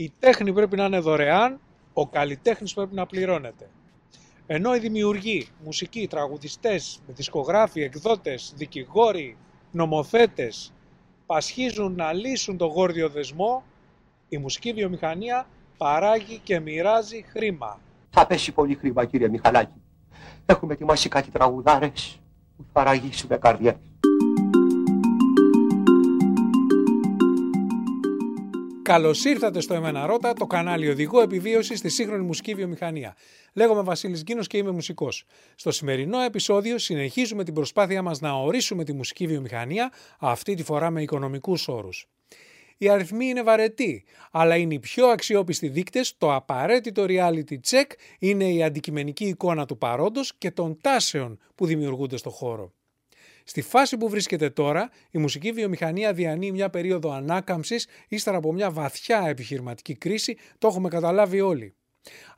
Η τέχνη πρέπει να είναι δωρεάν, ο καλλιτέχνης πρέπει να πληρώνεται. Ενώ οι δημιουργοί, μουσικοί, τραγουδιστές, δισκογράφοι, εκδότες, δικηγόροι, νομοθέτες πασχίζουν να λύσουν το γόρδιο δεσμό, η μουσική βιομηχανία παράγει και μοιράζει χρήμα. Θα πέσει πολύ χρήμα κύριε Μιχαλάκη. Έχουμε ετοιμάσει κάτι τραγουδάρες που θα ραγίσουμε καρδιές. Καλώς ήρθατε στο Εμένα Ρώτα, το κανάλι οδηγό επιβίωσης στη σύγχρονη μουσική βιομηχανία. Λέγομαι Βασίλης Γκίνος και είμαι μουσικός. Στο σημερινό επεισόδιο συνεχίζουμε την προσπάθειά μας να ορίσουμε τη μουσική βιομηχανία, αυτή τη φορά με οικονομικούς όρους. Οι αριθμοί είναι βαρετοί, αλλά είναι οι πιο αξιόπιστοι δείκτες, το απαραίτητο reality check είναι η αντικειμενική εικόνα του παρόντος και των τάσεων που δημιουργούνται στο χώρο. Στη φάση που βρίσκεται τώρα, η μουσική βιομηχανία διανύει μια περίοδο ανάκαμψης ύστερα από μια βαθιά επιχειρηματική κρίση, το έχουμε καταλάβει όλοι.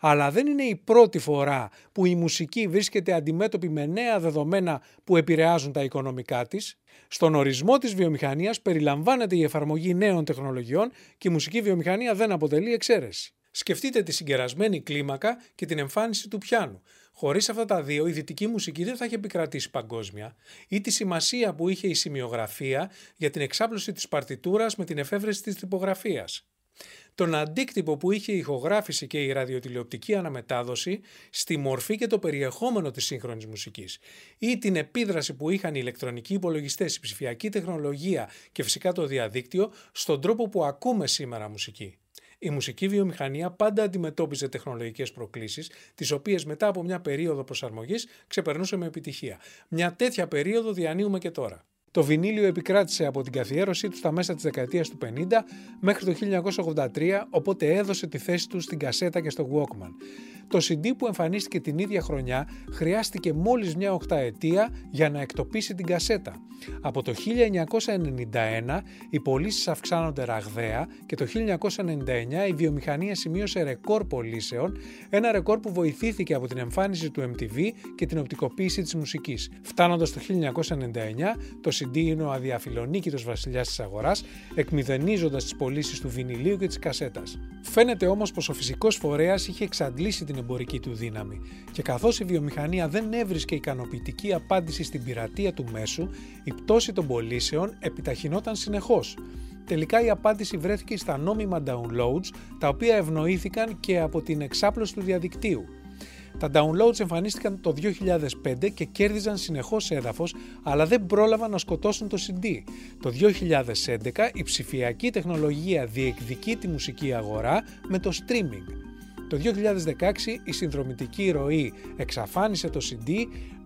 Αλλά δεν είναι η πρώτη φορά που η μουσική βρίσκεται αντιμέτωπη με νέα δεδομένα που επηρεάζουν τα οικονομικά της. Στον ορισμό της βιομηχανίας περιλαμβάνεται η εφαρμογή νέων τεχνολογιών και η μουσική βιομηχανία δεν αποτελεί εξαίρεση. Σκεφτείτε τη συγκερασμένη κλίμακα και την εμφάνιση του πιάνου. Χωρίς αυτά τα δύο, η δυτική μουσική δεν θα είχε επικρατήσει παγκόσμια, ή τη σημασία που είχε η σημειογραφία για την εξάπλωση της παρτιτούρας με την εφεύρεση της τυπογραφίας. Τον αντίκτυπο που είχε η ηχογράφηση και η ραδιοτηλεοπτική αναμετάδοση στη μορφή και το περιεχόμενο της σύγχρονης μουσικής ή την επίδραση που είχαν οι ηλεκτρονικοί υπολογιστές, η ψηφιακή τεχνολογία και φυσικά το διαδίκτυο στον τρόπο που ακούμε σήμερα μουσική. Η μουσική βιομηχανία πάντα αντιμετώπιζε τεχνολογικές προκλήσεις, τις οποίες μετά από μια περίοδο προσαρμογής ξεπερνούσε με επιτυχία. Μια τέτοια περίοδο διανύουμε και τώρα. Το βινίλιο επικράτησε από την καθιέρωσή του στα μέσα της δεκαετίας του 50 μέχρι το 1983, οπότε έδωσε τη θέση του στην κασέτα και στο Walkman. Το CD που εμφανίστηκε την ίδια χρονιά χρειάστηκε μόλις μια οχταετία για να εκτοπίσει την κασέτα. Από το 1991 οι πωλήσεις αυξάνονται ραγδαία και το 1999 η βιομηχανία σημείωσε ρεκόρ πωλήσεων, ένα ρεκόρ που βοηθήθηκε από την εμφάνιση του MTV και την οπτικοποίηση της μουσικής. Φτάνοντας το 1999, το CD είναι ο αδιαφιλονίκητος βασιλιάς της αγοράς, εκμηδενίζοντας τις πωλήσεις του βινιλίου και της κασέτας. Φαίνεται όμως πως ο φυσικός φορέας είχε εξαντλήσει την εμπορική του δύναμη και καθώς η βιομηχανία δεν έβρισκε ικανοποιητική απάντηση στην πειρατεία του μέσου, η πτώση των πωλήσεων επιταχυνόταν συνεχώς. Τελικά η απάντηση βρέθηκε στα νόμιμα downloads, τα οποία ευνοήθηκαν και από την εξάπλωση του διαδικτύου. Τα downloads εμφανίστηκαν το 2005 και κέρδιζαν συνεχώς έδαφος, αλλά δεν πρόλαβαν να σκοτώσουν το CD. Το 2011 η ψηφιακή τεχνολογία διεκδικεί τη μουσική αγορά με το streaming. Το 2016 η συνδρομητική ροή εξαφάνισε το CD,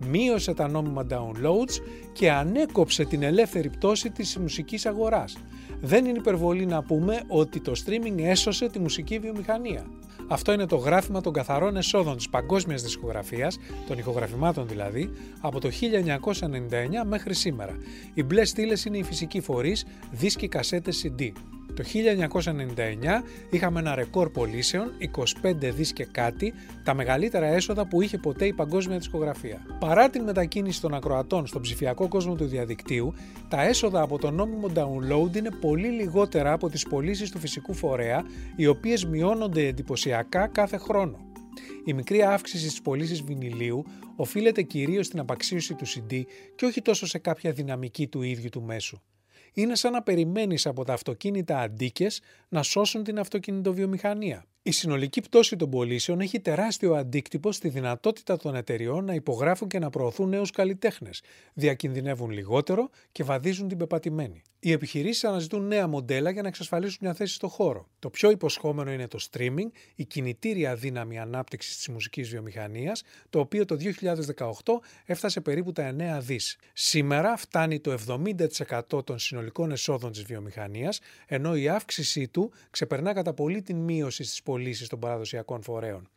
μείωσε τα νόμιμα downloads και ανέκοψε την ελεύθερη πτώση της μουσικής αγοράς. Δεν είναι υπερβολή να πούμε ότι το streaming έσωσε τη μουσική βιομηχανία. Αυτό είναι το γράφημα των καθαρών εσόδων της παγκόσμιας δισκογραφίας, των ηχογραφημάτων δηλαδή, από το 1999 μέχρι σήμερα. Οι μπλε στήλες είναι οι φυσικοί φορείς, δίσκοι κασέτες CD. Το 1999 είχαμε ένα ρεκόρ πωλήσεων, 25 δις και κάτι, τα μεγαλύτερα έσοδα που είχε ποτέ η παγκόσμια δισκογραφία. Παρά την μετακίνηση των ακροατών στον ψηφιακό κόσμο του διαδικτύου, τα έσοδα από το νόμιμο download είναι πολύ λιγότερα από τις πωλήσεις του φυσικού φορέα, οι οποίες μειώνονται εντυπωσιακά κάθε χρόνο. Η μικρή αύξηση στις πωλήσεις βινιλίου οφείλεται κυρίως στην απαξίωση του CD και όχι τόσο σε κάποια δυναμική του ίδιου του μέσου είναι σαν να περιμένεις από τα αυτοκίνητα αντίκες να σώσουν την αυτοκινητοβιομηχανία. Η συνολική πτώση των πωλήσεων έχει τεράστιο αντίκτυπο στη δυνατότητα των εταιριών να υπογράφουν και να προωθούν νέους καλλιτέχνες, διακινδυνεύουν λιγότερο και βαδίζουν την πεπατημένη. Οι επιχειρήσεις αναζητούν νέα μοντέλα για να εξασφαλίσουν μια θέση στο χώρο. Το πιο υποσχόμενο είναι το streaming, η κινητήρια δύναμη ανάπτυξης της μουσικής βιομηχανίας, το οποίο το 2018 έφτασε περίπου τα 9 δις. Σήμερα φτάνει το 70% των συνολικών εσόδων της βιομηχανίας, ενώ η αύξησή του ξεπερνά κατά πολύ την μείωση στις πωλήσει των παραδοσιακών φορέων.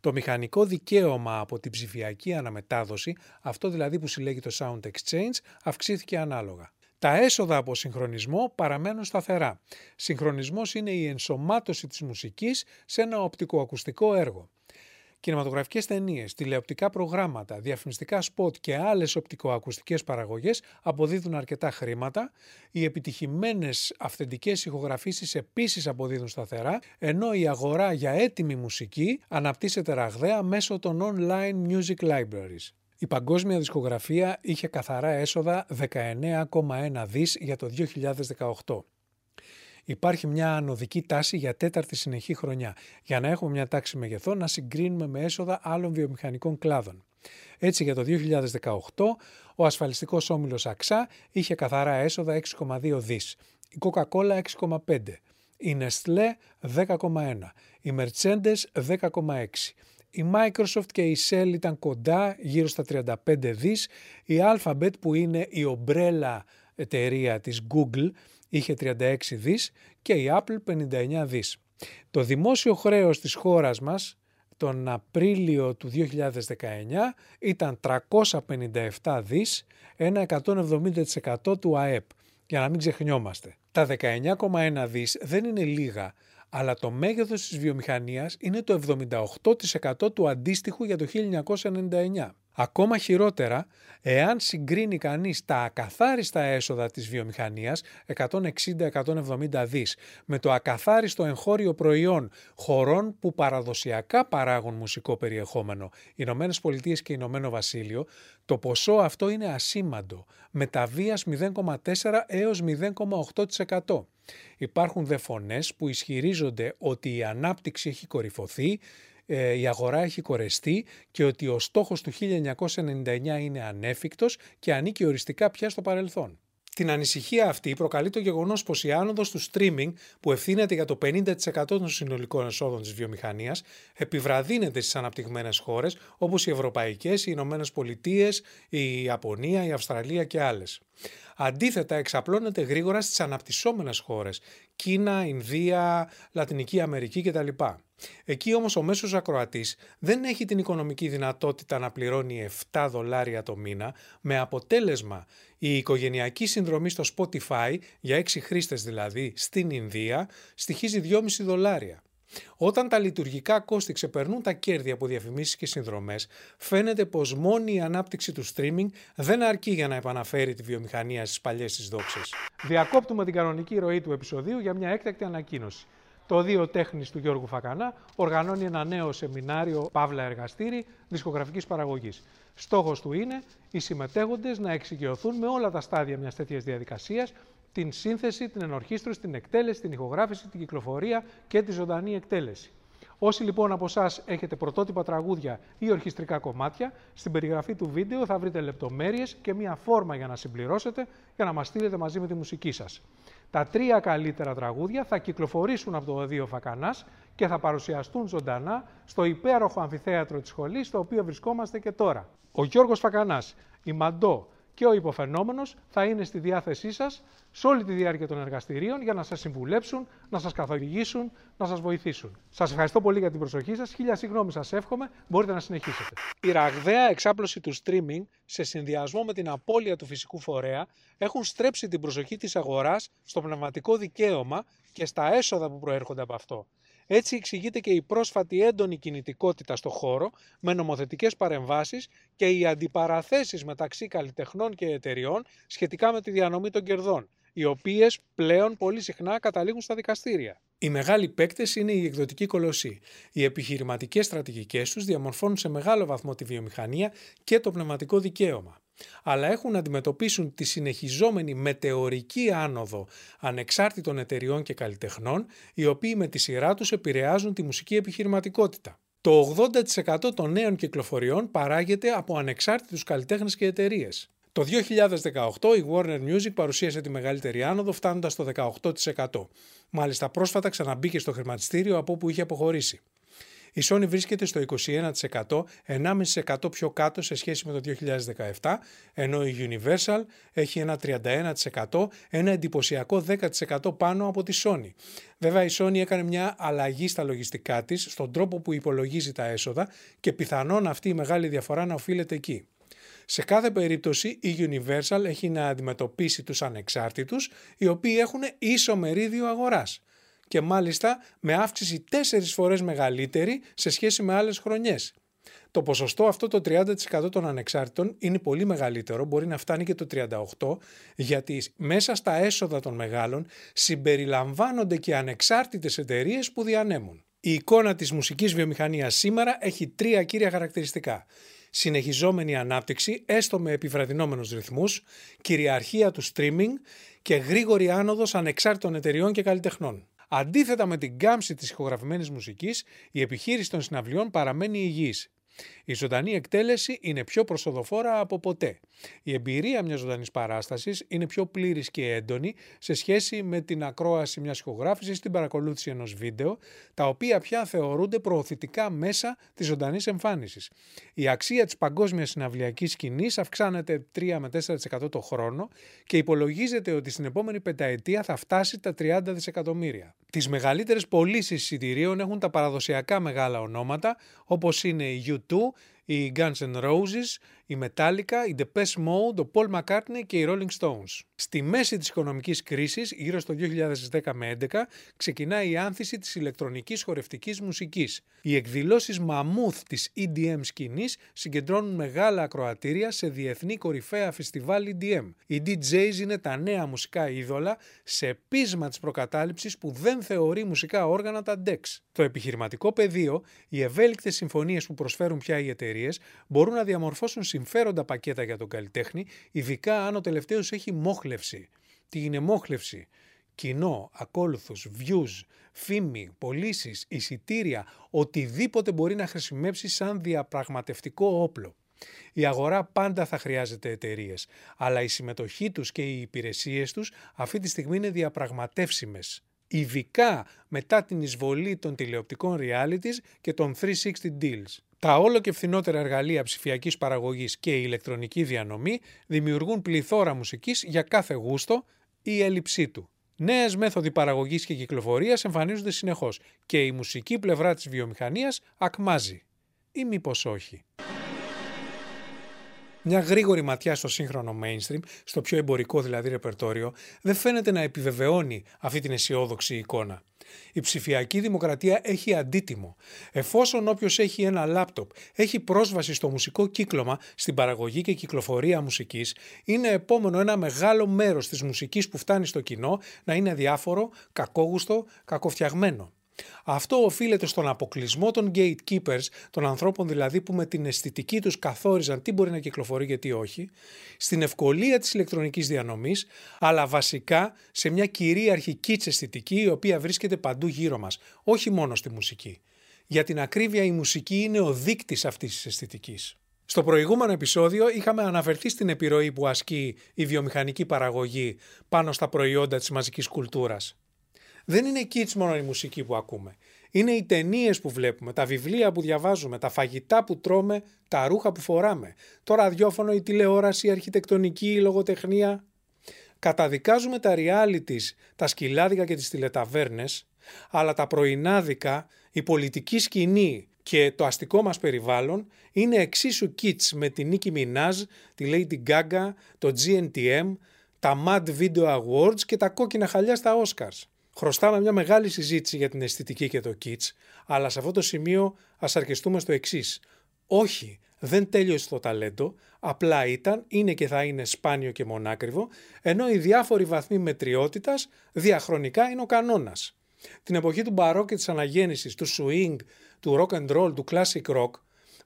Το μηχανικό δικαίωμα από την ψηφιακή αναμετάδοση, αυτό δηλαδή που συλλέγει το Sound Exchange, αυξήθηκε ανάλογα. Τα έσοδα από συγχρονισμό παραμένουν σταθερά. Συγχρονισμός είναι η ενσωμάτωση της μουσικής σε ένα οπτικοακουστικό έργο. Κινηματογραφικές ταινίες, τηλεοπτικά προγράμματα, διαφημιστικά σποτ και άλλες οπτικοακουστικές παραγωγές αποδίδουν αρκετά χρήματα. Οι επιτυχημένες αυθεντικές ηχογραφήσεις επίσης αποδίδουν σταθερά, ενώ η αγορά για έτοιμη μουσική αναπτύσσεται ραγδαία μέσω των online music libraries. Η παγκόσμια δισκογραφία είχε καθαρά έσοδα 19,1 δις για το 2018. Υπάρχει μια ανωδική τάση για τέταρτη συνεχή χρονιά, για να έχουμε μια τάξη μεγεθών να συγκρίνουμε με έσοδα άλλων βιομηχανικών κλάδων. Έτσι για το 2018 ο ασφαλιστικός όμιλος Αξά είχε καθαρά έσοδα 6,2 δις, η Coca-Cola 6,5, η Nestlé 10,1, η Mercedes 10,6, η Microsoft και η Shell ήταν κοντά γύρω στα 35 δις, η Alphabet που είναι η ομπρέλα εταιρεία της Google είχε 36 δις και η Apple 59 δις. Το δημόσιο χρέος της χώρας μας τον Απρίλιο του 2019 ήταν 357 δις, ένα 170% του ΑΕΠ, για να μην ξεχνιόμαστε. Τα 19,1 δις δεν είναι λίγα, αλλά το μέγεθος της βιομηχανίας είναι το 78% του αντίστοιχου για το 1999. Ακόμα χειρότερα, εάν συγκρίνει κανείς τα ακαθάριστα έσοδα της βιομηχανίας, 160-170 δις, με το ακαθάριστο εγχώριο προϊόν χωρών που παραδοσιακά παράγουν μουσικό περιεχόμενο, Ηνωμένες Πολιτείες και Ηνωμένο Βασίλειο, το ποσό αυτό είναι ασήμαντο, με τα βίας 0,4 έως 0,8%. Υπάρχουν δε φωνές που ισχυρίζονται ότι η ανάπτυξη έχει κορυφωθεί, ε, η αγορά έχει κορεστεί και ότι ο στόχος του 1999 είναι ανέφικτος και ανήκει οριστικά πια στο παρελθόν. Την ανησυχία αυτή προκαλεί το γεγονός πως η άνοδος του streaming, που ευθύνεται για το 50% των συνολικών εσόδων της βιομηχανίας, επιβραδύνεται στις αναπτυγμένες χώρες όπως οι Ευρωπαϊκές, οι Ηνωμένες Πολιτείες, η Ιαπωνία, η Αυστραλία και άλλες. Αντίθετα, εξαπλώνεται γρήγορα στις αναπτυσσόμενες χώρες, Κίνα, Ινδία, Λατινική Αμερική κτλ. Εκεί όμως ο μέσος ακροατής δεν έχει την οικονομική δυνατότητα να πληρώνει 7 δολάρια το μήνα με αποτέλεσμα η οικογενειακή συνδρομή στο Spotify για 6 χρήστες δηλαδή στην Ινδία στοιχίζει 2,5 δολάρια. Όταν τα λειτουργικά κόστη ξεπερνούν τα κέρδη από διαφημίσεις και συνδρομές, φαίνεται πως μόνη η ανάπτυξη του streaming δεν αρκεί για να επαναφέρει τη βιομηχανία στις παλιές της δόξες. Διακόπτουμε την κανονική ροή του επεισοδίου για μια έκτακτη ανακοίνωση. Το Δύο Τέχνης του Γιώργου Φακανά οργανώνει ένα νέο σεμινάριο Παύλα Εργαστήρι δισκογραφικής παραγωγής. Στόχος του είναι οι συμμετέχοντες να εξοικειωθούν με όλα τα στάδια μιας τέτοιας διαδικασίας, την σύνθεση, την ενορχίστρωση, την εκτέλεση, την ηχογράφηση, την κυκλοφορία και τη ζωντανή εκτέλεση. Όσοι λοιπόν από εσάς έχετε πρωτότυπα τραγούδια ή ορχιστρικά κομμάτια, στην περιγραφή του βίντεο θα βρείτε λεπτομέρειες και μία φόρμα για να συμπληρώσετε για να μας στείλετε μαζί με τη μουσική σας. Τα τρία καλύτερα τραγούδια θα κυκλοφορήσουν από το Οδείο Φακανάς και θα παρουσιαστούν ζωντανά στο υπέροχο αμφιθέατρο της σχολής, στο οποίο βρισκόμαστε και τώρα. Ο Γιώργος Φακανάς, η Μαντό και ο υποφαινόμενος θα είναι στη διάθεσή σας σε όλη τη διάρκεια των εργαστηρίων για να σας συμβουλέψουν, να σας καθοδηγήσουν, να σας βοηθήσουν. Σας ευχαριστώ πολύ για την προσοχή σας. Χίλια συγγνώμη σας εύχομαι. Μπορείτε να συνεχίσετε. Η ραγδαία εξάπλωση του streaming σε συνδυασμό με την απώλεια του φυσικού φορέα έχουν στρέψει την προσοχή της αγοράς στο πνευματικό δικαίωμα και στα έσοδα που προέρχονται από αυτό. Έτσι εξηγείται και η πρόσφατη έντονη κινητικότητα στο χώρο με νομοθετικές παρεμβάσεις και οι αντιπαραθέσεις μεταξύ καλλιτεχνών και εταιριών σχετικά με τη διανομή των κερδών, οι οποίες πλέον πολύ συχνά καταλήγουν στα δικαστήρια. Οι μεγάλοι παίκτες είναι η εκδοτική κολοσσή. Οι επιχειρηματικές στρατηγικές τους διαμορφώνουν σε μεγάλο βαθμό τη βιομηχανία και το πνευματικό δικαίωμα αλλά έχουν να αντιμετωπίσουν τη συνεχιζόμενη μετεωρική άνοδο ανεξάρτητων εταιριών και καλλιτεχνών, οι οποίοι με τη σειρά τους επηρεάζουν τη μουσική επιχειρηματικότητα. Το 80% των νέων κυκλοφοριών παράγεται από ανεξάρτητους καλλιτέχνες και εταιρείες. Το 2018 η Warner Music παρουσίασε τη μεγαλύτερη άνοδο φτάνοντας στο 18%. Μάλιστα πρόσφατα ξαναμπήκε στο χρηματιστήριο από όπου είχε αποχωρήσει. Η Sony βρίσκεται στο 21%, 1,5% πιο κάτω σε σχέση με το 2017, ενώ η Universal έχει ένα 31%, ένα εντυπωσιακό 10% πάνω από τη Sony. Βέβαια η Sony έκανε μια αλλαγή στα λογιστικά της, στον τρόπο που υπολογίζει τα έσοδα και πιθανόν αυτή η μεγάλη διαφορά να οφείλεται εκεί. Σε κάθε περίπτωση η Universal έχει να αντιμετωπίσει τους ανεξάρτητους, οι οποίοι έχουν ίσο μερίδιο αγοράς και μάλιστα με αύξηση τέσσερις φορές μεγαλύτερη σε σχέση με άλλες χρονιές. Το ποσοστό αυτό το 30% των ανεξάρτητων είναι πολύ μεγαλύτερο, μπορεί να φτάνει και το 38% γιατί μέσα στα έσοδα των μεγάλων συμπεριλαμβάνονται και ανεξάρτητες εταιρείες που διανέμουν. Η εικόνα της μουσικής βιομηχανίας σήμερα έχει τρία κύρια χαρακτηριστικά. Συνεχιζόμενη ανάπτυξη, έστω με επιβραδυνόμενους ρυθμούς, κυριαρχία του streaming και γρήγορη άνοδος ανεξάρτητων εταιριών και καλλιτεχνών. Αντίθετα με την κάμψη της ηχογραφημένης μουσικής, η επιχείρηση των συναυλιών παραμένει υγιής. Η ζωντανή εκτέλεση είναι πιο προσοδοφόρα από ποτέ. Η εμπειρία μιας ζωντανής παράστασης είναι πιο πλήρης και έντονη σε σχέση με την ακρόαση μιας ηχογράφησης ή την παρακολούθηση ενός βίντεο, τα οποία πια θεωρούνται προωθητικά μέσα της ζωντανής εμφάνισης. Η αξία της παγκόσμιας συναυλιακής σκηνής αυξάνεται 3 με 4% το χρόνο και υπολογίζεται ότι στην επόμενη πενταετία θα φτάσει τα 30 δισεκατομμύρια. Τις μεγαλύτερες πωλήσεις εισιτηρίων έχουν τα παραδοσιακά μεγάλα ονόματα όπως είναι η U2, οι Guns N' Roses, η Metallica, η Depeche Mode, ο Paul McCartney και οι Rolling Stones. Στη μέση της οικονομικής κρίσης, γύρω στο 2010 με 2011, ξεκινάει η άνθηση της ηλεκτρονικής χορευτικής μουσικής. Οι εκδηλώσεις μαμούθ της EDM σκηνής συγκεντρώνουν μεγάλα ακροατήρια σε διεθνή κορυφαία φεστιβάλ EDM. Οι DJs είναι τα νέα μουσικά είδωλα σε πείσμα της προκατάληψης που δεν θεωρεί μουσικά όργανα τα DEX. Το επιχειρηματικό πεδίο, οι ευέλικτες συμφωνίες που προσφέρουν πια οι εταιρείες μπορούν να διαμορφώσουν συμφέροντα πακέτα για τον καλλιτέχνη, ειδικά αν ο τελευταίος έχει μόχλευση. Τι είναι μόχλευση; Κοινό, ακόλουθους, views, φήμη, πωλήσεις, εισιτήρια, οτιδήποτε μπορεί να χρησιμεύσει σαν διαπραγματευτικό όπλο. Η αγορά πάντα θα χρειάζεται εταιρείες, αλλά η συμμετοχή τους και οι υπηρεσίες τους αυτή τη στιγμή είναι διαπραγματεύσιμες. Ειδικά μετά την εισβολή των τηλεοπτικών realities και των 360 deals. Τα όλο και φθηνότερα εργαλεία ψηφιακής παραγωγής και η ηλεκτρονική διανομή δημιουργούν πληθώρα μουσικής για κάθε γούστο ή έλλειψή του. Νέες μέθοδοι παραγωγής και κυκλοφορίας εμφανίζονται συνεχώς και η μουσική πλευρά της βιομηχανίας ακμάζει. Ή μήπως όχι. Μια γρήγορη ματιά στο σύγχρονο mainstream, στο πιο εμπορικό δηλαδή ρεπερτόριο, δεν φαίνεται να επιβεβαιώνει αυτή την αισιόδοξη εικόνα. Η ψηφιακή δημοκρατία έχει αντίτιμο. Εφόσον όποιος έχει ένα λάπτοπ έχει πρόσβαση στο μουσικό κύκλωμα, στην παραγωγή και κυκλοφορία μουσικής, είναι επόμενο ένα μεγάλο μέρος της μουσικής που φτάνει στο κοινό να είναι διάφορο, κακόγουστο, κακοφτιαγμένο. Αυτό οφείλεται στον αποκλεισμό των gatekeepers, των ανθρώπων δηλαδή που με την αισθητική τους καθόριζαν τι μπορεί να κυκλοφορεί και τι όχι, στην ευκολία της ηλεκτρονικής διανομής, αλλά βασικά σε μια κυρίαρχη κίτς αισθητική η οποία βρίσκεται παντού γύρω μας, όχι μόνο στη μουσική. Για την ακρίβεια η μουσική είναι ο δείκτης αυτής της αισθητικής. Στο προηγούμενο επεισόδιο είχαμε αναφερθεί στην επιρροή που ασκεί η βιομηχανική παραγωγή πάνω στα προϊόντα της μαζικής κουλτούρας δεν είναι kids μόνο η μουσική που ακούμε. Είναι οι ταινίες που βλέπουμε, τα βιβλία που διαβάζουμε, τα φαγητά που τρώμε, τα ρούχα που φοράμε, το ραδιόφωνο, η τηλεόραση, η αρχιτεκτονική, η λογοτεχνία. Καταδικάζουμε τα realities, τα σκυλάδικα και τις τηλεταβέρνες, αλλά τα πρωινάδικα, η πολιτική σκηνή και το αστικό μας περιβάλλον είναι εξίσου kids με τη Nicki Minaj, τη Lady Gaga, το GNTM, τα Mad Video Awards και τα κόκκινα χαλιά στα Oscars. Χρωστάμε μια μεγάλη συζήτηση για την αισθητική και το kitsch, αλλά σε αυτό το σημείο ας αρκεστούμε στο εξής. Όχι, δεν τέλειωσε το ταλέντο, απλά ήταν, είναι και θα είναι σπάνιο και μονάκριβο, ενώ οι διάφοροι βαθμοί μετριότητας διαχρονικά είναι ο κανόνας. Την εποχή του μπαρό και της αναγέννησης, του swing, του rock and roll, του classic rock,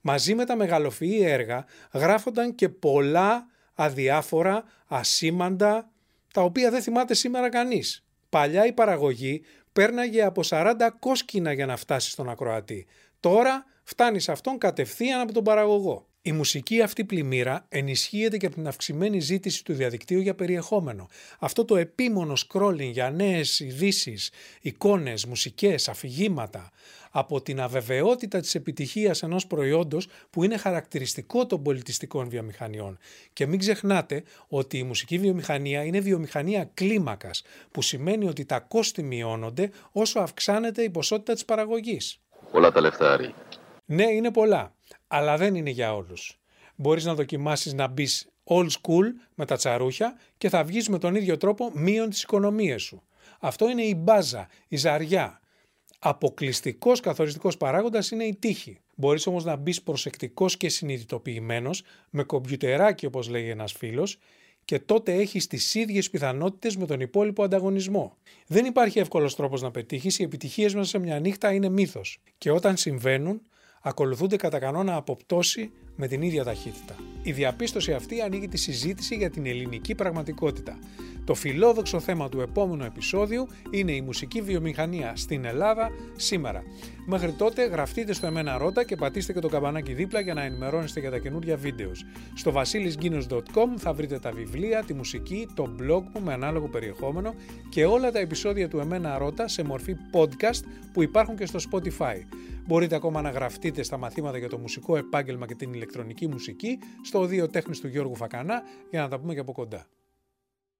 μαζί με τα μεγαλοφυή έργα γράφονταν και πολλά αδιάφορα, ασήμαντα, τα οποία δεν θυμάται σήμερα κανείς. Παλιά η παραγωγή πέρναγε από 40 κόσκινα για να φτάσει στον ακροατή. Τώρα φτάνει σε αυτόν κατευθείαν από τον παραγωγό. Η μουσική αυτή πλημμύρα ενισχύεται και από την αυξημένη ζήτηση του διαδικτύου για περιεχόμενο. Αυτό το επίμονο scrolling για νέες ειδήσεις, εικόνες, μουσικές, αφηγήματα, από την αβεβαιότητα της επιτυχίας ενός προϊόντος που είναι χαρακτηριστικό των πολιτιστικών βιομηχανιών. Και μην ξεχνάτε ότι η μουσική βιομηχανία είναι βιομηχανία κλίμακας, που σημαίνει ότι τα κόστη μειώνονται όσο αυξάνεται η ποσότητα της παραγωγής. Πολλά τα λεφτά, Ναι, είναι πολλά, αλλά δεν είναι για όλους. Μπορείς να δοκιμάσεις να μπεις old school με τα τσαρούχια και θα βγεις με τον ίδιο τρόπο μείον τις οικονομίες σου. Αυτό είναι η μπάζα, η ζαριά. Αποκλειστικός καθοριστικός παράγοντας είναι η τύχη. Μπορείς όμως να μπεις προσεκτικός και συνειδητοποιημένος, με κομπιουτεράκι όπως λέγει ένας φίλος, και τότε έχεις τις ίδιες πιθανότητες με τον υπόλοιπο ανταγωνισμό. Δεν υπάρχει εύκολος τρόπος να πετύχεις, οι επιτυχίες μέσα σε μια νύχτα είναι μύθος. Και όταν συμβαίνουν, ακολουθούνται κατά κανόνα από πτώση με την ίδια ταχύτητα. Η διαπίστωση αυτή ανοίγει τη συζήτηση για την ελληνική πραγματικότητα. Το φιλόδοξο θέμα του επόμενου επεισόδιου είναι η μουσική βιομηχανία στην Ελλάδα σήμερα. Μέχρι τότε γραφτείτε στο Εμένα Ρώτα και πατήστε και το καμπανάκι δίπλα για να ενημερώνεστε για τα καινούργια βίντεος. Στο vasilisginos.com θα βρείτε τα βιβλία, τη μουσική, το blog μου με ανάλογο περιεχόμενο και όλα τα επεισόδια του Εμένα Ρώτα σε μορφή podcast που υπάρχουν και στο Spotify. Μπορείτε ακόμα να γραφτείτε στα μαθήματα για το μουσικό επάγγελμα και την ηλεκτρονική μουσική στο Οδείο Τέχνης του Γιώργου Φακανά για να τα πούμε και από κοντά.